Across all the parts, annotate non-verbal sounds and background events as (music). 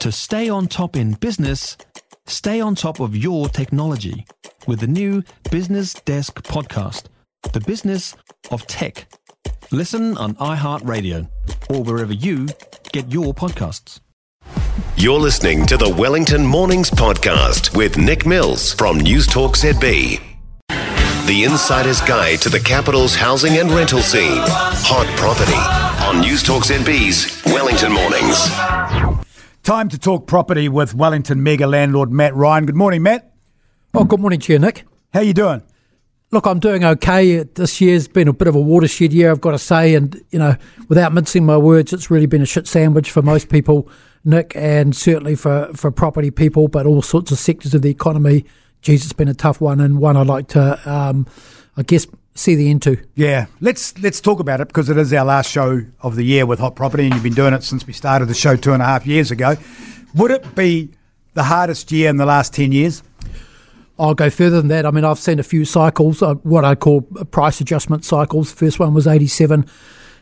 To stay on top in business, stay on top of your technology with the new Business Desk podcast, The Business of Tech. Listen on iHeartRadio or wherever you get your podcasts. You're listening to the Wellington Mornings Podcast with Nick Mills from News Talk ZB. The insider's guide to the capital's housing and rental scene. Hot property on News Talk ZB's Wellington Mornings. Time to talk property with Wellington mega landlord Matt Ryan. Good morning, Matt. Oh, good morning to you, Nick. How you doing? Look, I'm doing okay. This year's been a bit of a watershed year, I've got to say, and you know, without mincing my words, it's really been a shit sandwich for most people, Nick, and certainly for for property people, but all sorts of sectors of the economy. Geez, it's been a tough one, and one I'd like to, um, I guess, see the end to. Yeah, let's let's talk about it because it is our last show of the year with Hot Property, and you've been doing it since we started the show two and a half years ago. Would it be the hardest year in the last ten years? I'll go further than that. I mean, I've seen a few cycles, uh, what I call price adjustment cycles. The first one was 87,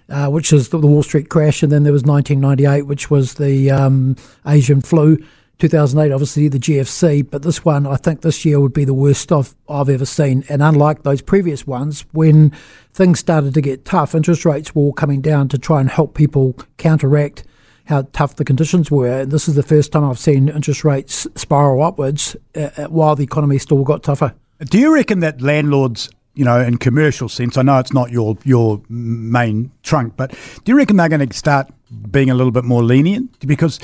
uh, which is the, the, Wall Street crash, and then there was 1998, which was the um, Asian flu. 2008, obviously the GFC, but this one, I think this year would be the worst I've, I've ever seen. And unlike those previous ones, when things started to get tough, interest rates were all coming down to try and help people counteract how tough the conditions were. And this is the first time I've seen interest rates spiral upwards uh, uh, while the economy still got tougher. Do you reckon that landlords, you know, in commercial sense, I know it's not your your main trunk, but do you reckon they're going to start being a little bit more lenient because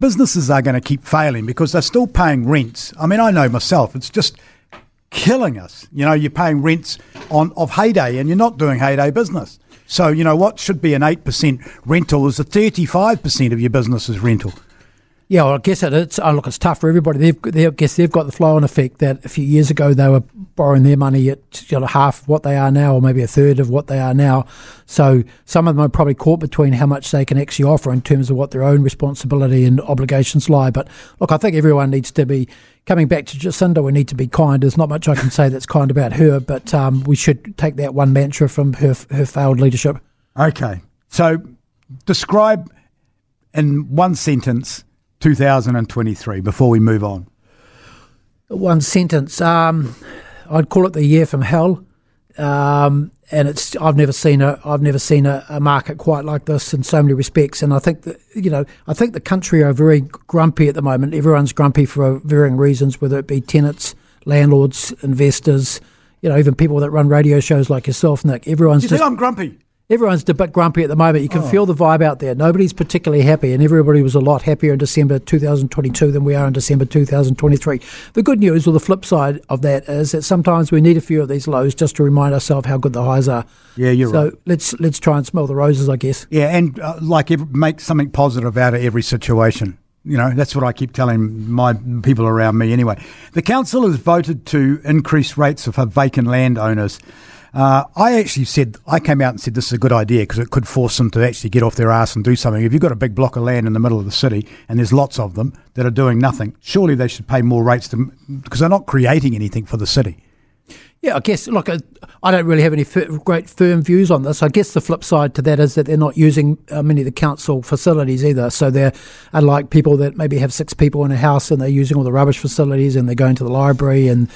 businesses are going to keep failing because they're still paying rents. I mean, I know myself, it's just killing us. You know, you're paying rents on of heyday and you're not doing heyday business. So, you know, what should be an 8% rental is a 35% of your business's rental. Yeah, well, I guess it, it's oh, look, it's tough for everybody. They've, they, I guess they've got the flow-on effect that a few years ago they were borrowing their money at you know, half what they are now, or maybe a third of what they are now. So some of them are probably caught between how much they can actually offer in terms of what their own responsibility and obligations lie. But look, I think everyone needs to be coming back to Jacinda. We need to be kind. There's not much I can say that's kind about her, but um, we should take that one mantra from her her failed leadership. Okay, so describe in one sentence 2023 before we move on? One sentence. Um, I'd call it the year from hell. Um, and it's I've never seen a I've never seen a, a, market quite like this in so many respects. And I think that you know I think the country are very grumpy at the moment. Everyone's grumpy for varying reasons, whether it be tenants, landlords, investors, you know, even people that run radio shows like yourself, Nick. Everyone's you just, I'm grumpy? Everyone's a bit grumpy at the moment. You can oh. feel the vibe out there. Nobody's particularly happy, and everybody was a lot happier in December 2022 than we are in December 2023. The good news, or the flip side of that, is that sometimes we need a few of these lows just to remind ourselves how good the highs are. Yeah, you're so right. So let's let's try and smell the roses, I guess. Yeah, and uh, like every, make something positive out of every situation. You know, that's what I keep telling my people around me anyway. The council has voted to increase rates for vacant landowners. Uh, I actually said, I came out and said this is a good idea because it could force them to actually get off their ass and do something. If you've got a big block of land in the middle of the city and there's lots of them that are doing nothing, surely they should pay more rates to, because they're not creating anything for the city. Yeah, I guess, look, I don't really have any great firm views on this. I guess the flip side to that is that they're not using uh, many of the council facilities either. So they're unlike people that maybe have six people in a house and they're using all the rubbish facilities and they're going to the library and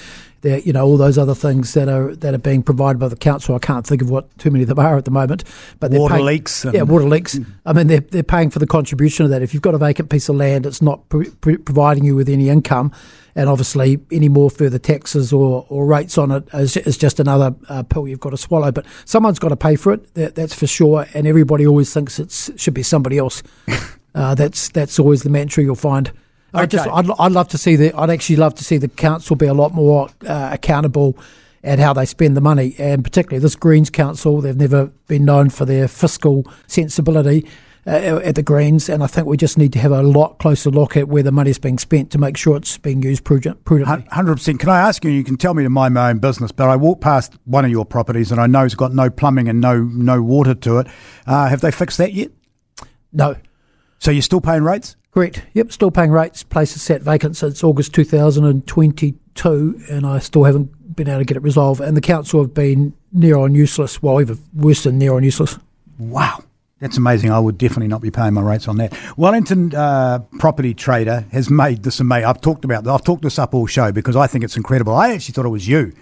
there, you know, all those other things that are that are being provided by the council. I can't think of what too many of them are at the moment. But water paying, leaks. yeah, water leaks. I mean, they're they're paying for the contribution of that. If you've got a vacant piece of land, it's not providing you with any income, and obviously any more further taxes or, or rates on it is, is just another uh, pill you've got to swallow. But someone's got to pay for it. That, that's for sure. And everybody always thinks it should be somebody else. (laughs) uh, that's that's always the mantra you'll find. Okay. I just, I'd, I'd love to see the, I'd actually love to see the council be a lot more uh, accountable at how they spend the money, and particularly this Greens Council. They've never been known for their fiscal sensibility. Uh, at the Greens, and I think we just need to have a lot closer look at where the money is being spent to make sure it's being used prudently. Hundred percent. Can I ask you? You can tell me to mind my own business, but I walked past one of your properties and I know it's got no plumbing and no no water to it. Uh, have they fixed that yet? No. So you're still paying rates? Correct. Yep, still paying rates. Place is sat vacant since August 2022, and I still haven't been able to get it resolved. And the council have been near on useless. Well, even worse than near on useless. Wow. That's amazing. I would definitely not be paying my rates on that. Wellington uh, Property Trader has made this amazing. I've talked about. I've talked this up all show because I think it's incredible. I actually thought it was you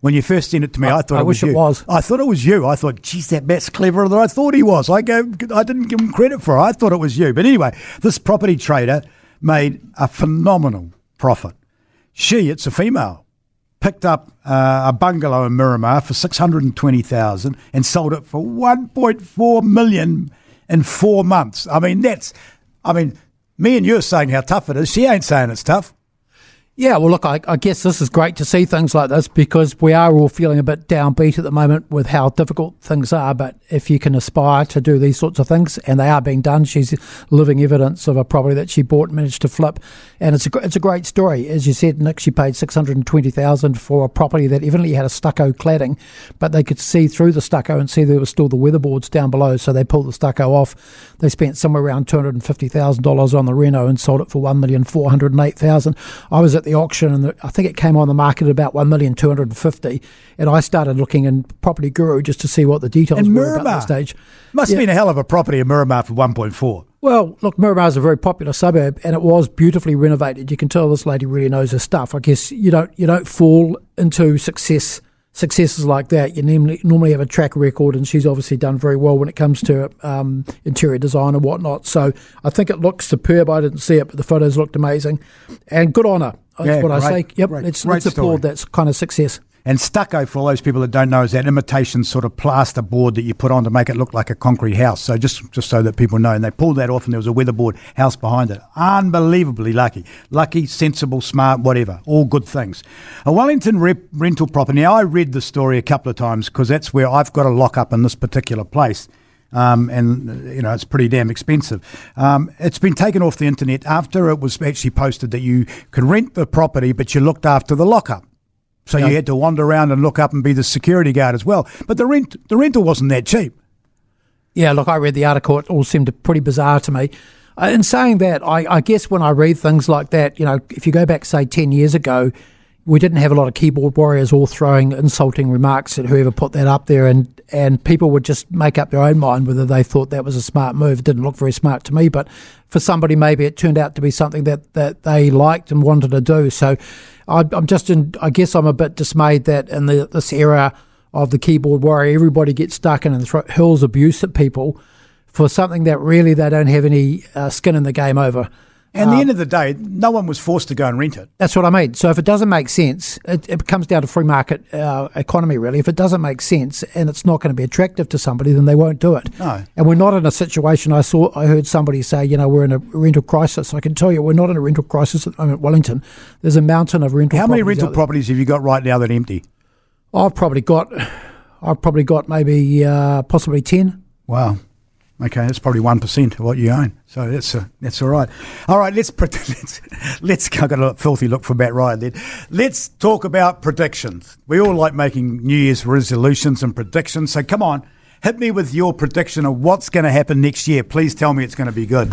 when you first sent it to me. I, I thought I it was wish it you. was. I thought it was you. I thought, geez, that Matt's cleverer than I thought he was. I gave, I didn't give him credit for it. I thought it was you. But anyway, this property trader made a phenomenal profit. She, it's a female, picked up uh, a bungalow in Miramar for six hundred and twenty thousand and sold it for one point four million in four months. I mean, that's, I mean, me and you are saying how tough it is. She ain't saying it's tough. Yeah, well, look, I, I guess this is great to see things like this because we are all feeling a bit downbeat at the moment with how difficult things are. But if you can aspire to do these sorts of things, and they are being done, she's living evidence of a property that she bought and managed to flip, and it's a it's a great story. As you said, Nick, she paid six hundred and twenty thousand for a property that evidently had a stucco cladding, but they could see through the stucco and see there was still the weatherboards down below, so they pulled the stucco off. They spent somewhere around two hundred and fifty thousand dollars on the reno and sold it for one million four hundred eight thousand. I was at the auction and the, I think it came on the market at about one million two hundred and fifty, and I started looking in Property Guru just to see what the details In were about Miramar. that stage. Must Yeah. have been a hell of a property in Miramar for one point four. Well, look, Miramar is a very popular suburb, and it was beautifully renovated. You can tell this lady really knows her stuff. I guess you don't you don't fall into success successes like that. You normally normally have a track record, and she's obviously done very well when it comes to um, interior design and whatnot. So I think it looks superb. I didn't see it, but the photos looked amazing, and good on her. That's Yeah, what I say. Yep, great, let's, great let's applaud that kind of success. And stucco, for all those people that don't know, is that imitation sort of plaster board that you put on to make it look like a concrete house. So just just so that people know, and they pulled that off, and there was a weatherboard house behind it. Unbelievably lucky, lucky, sensible, smart, whatever, all good things. A Wellington rep, rental property. Now I read the story a couple of times because that's where I've got a lock up in this particular place. Um, and you know it's pretty damn expensive. Um, it's been taken off the internet after it was actually posted that you could rent the property, but you looked after the lockup. So you had to wander around and look up and be the security guard as well. But the rent, the rental wasn't that cheap. Yeah, look, I read the article. It all seemed pretty bizarre to me. Uh, in saying that, I, I guess when I read things like that, you know, if you go back, say, 10 years ago, we didn't have a lot of keyboard warriors all throwing insulting remarks at whoever put that up there, and, and people would just make up their own mind whether they thought that was a smart move. It didn't look very smart to me, but for somebody, maybe it turned out to be something that, that they liked and wanted to do. So I, I'm just, in, I guess I'm a bit dismayed that in the, this era of the keyboard warrior, everybody gets stuck in and thro- hurls abuse at people for something that really they don't have any uh, skin in the game over. And at the end of the day, no one was forced to go and rent it. That's what I mean. So if it doesn't make sense, it, it comes down to free market uh, economy, really. If it doesn't make sense and it's not going to be attractive to somebody, then they won't do it. No. And we're not in a situation. I saw, I heard somebody say, you know, we're in a rental crisis. I can tell you, we're not in a rental crisis at the moment. Wellington, there's a mountain of rental. How many rental properties have you got right now that are empty? I've probably got, I've probably got maybe uh, possibly ten. Wow. Okay, that's probably one percent of what you own. So that's uh, that's all right. All right, let's (laughs) let's let's. I got a filthy look for Matt Ryan. Then let's talk about predictions. We all like making New Year's resolutions and predictions. So come on, hit me with your prediction of what's going to happen next year. Please tell me it's going to be good.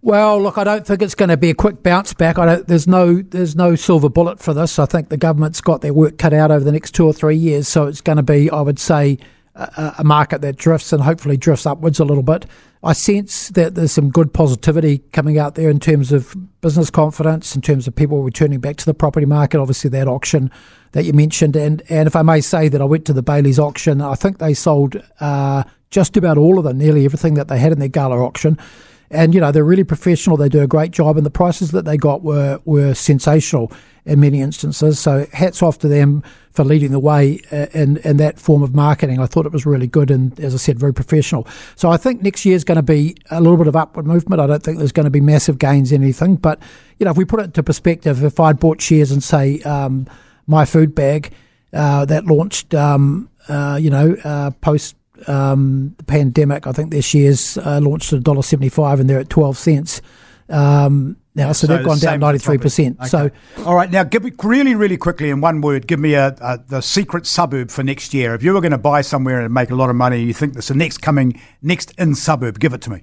Well, look, I don't think it's going to be a quick bounce back. I don't, there's no there's no silver bullet for this. I think the government's got their work cut out over the next two or three years. So it's going to be, I would say, a, a market that drifts and hopefully drifts upwards a little bit. I sense that there's some good positivity coming out there in terms of business confidence, in terms of people returning back to the property market. Obviously, that auction that you mentioned, and and if I may say that I went to the Bayleys auction, I think they sold uh, just about all of them, nearly everything that they had in their gala auction and you know they're really professional. They do a great job, and the prices that they got were were sensational in many instances. So hats off to them for leading the way uh, in in that form of marketing. I thought it was really good, and as I said, very professional. So I think next year is going to be a little bit of upward movement. I don't think there's going to be massive gains in anything, but you know if we put it into perspective, if I'd bought shares and say um, My Food Bag uh, that launched, um, uh, you know, uh, post um, the pandemic. I think their shares uh, launched at $1.75 and they're at 12 cents. Um, now, so, they've gone down 93%. So, all right, now give me really, really quickly in one word. Give me a, a the secret suburb for next year. If you were going to buy somewhere and make a lot of money, you think this the next coming next in suburb. Give it to me.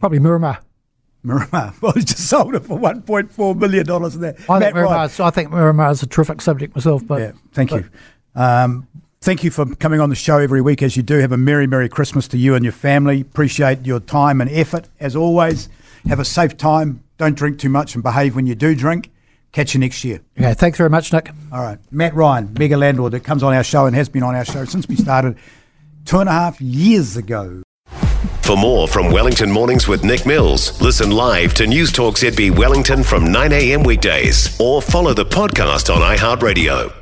probably Miramar. Miramar. Well, he just sold it for one point four million dollars. There, I Matt think. I think Miramar is a terrific subject myself. But Yeah, thank but- you. Um, Thank you for coming on the show every week as you do. Have a Merry, Merry Christmas to you and your family. Appreciate your time and effort as always. Have a safe time. Don't drink too much and behave when you do drink. Catch you next year. Okay, thanks very much, Nick. All right. Matt Ryan, mega landlord that comes on our show and has been on our show since we started two and a half years ago. For more from Wellington Mornings with Nick Mills, listen live to News Talk ZB Wellington from 9am weekdays or follow the podcast on iHeartRadio.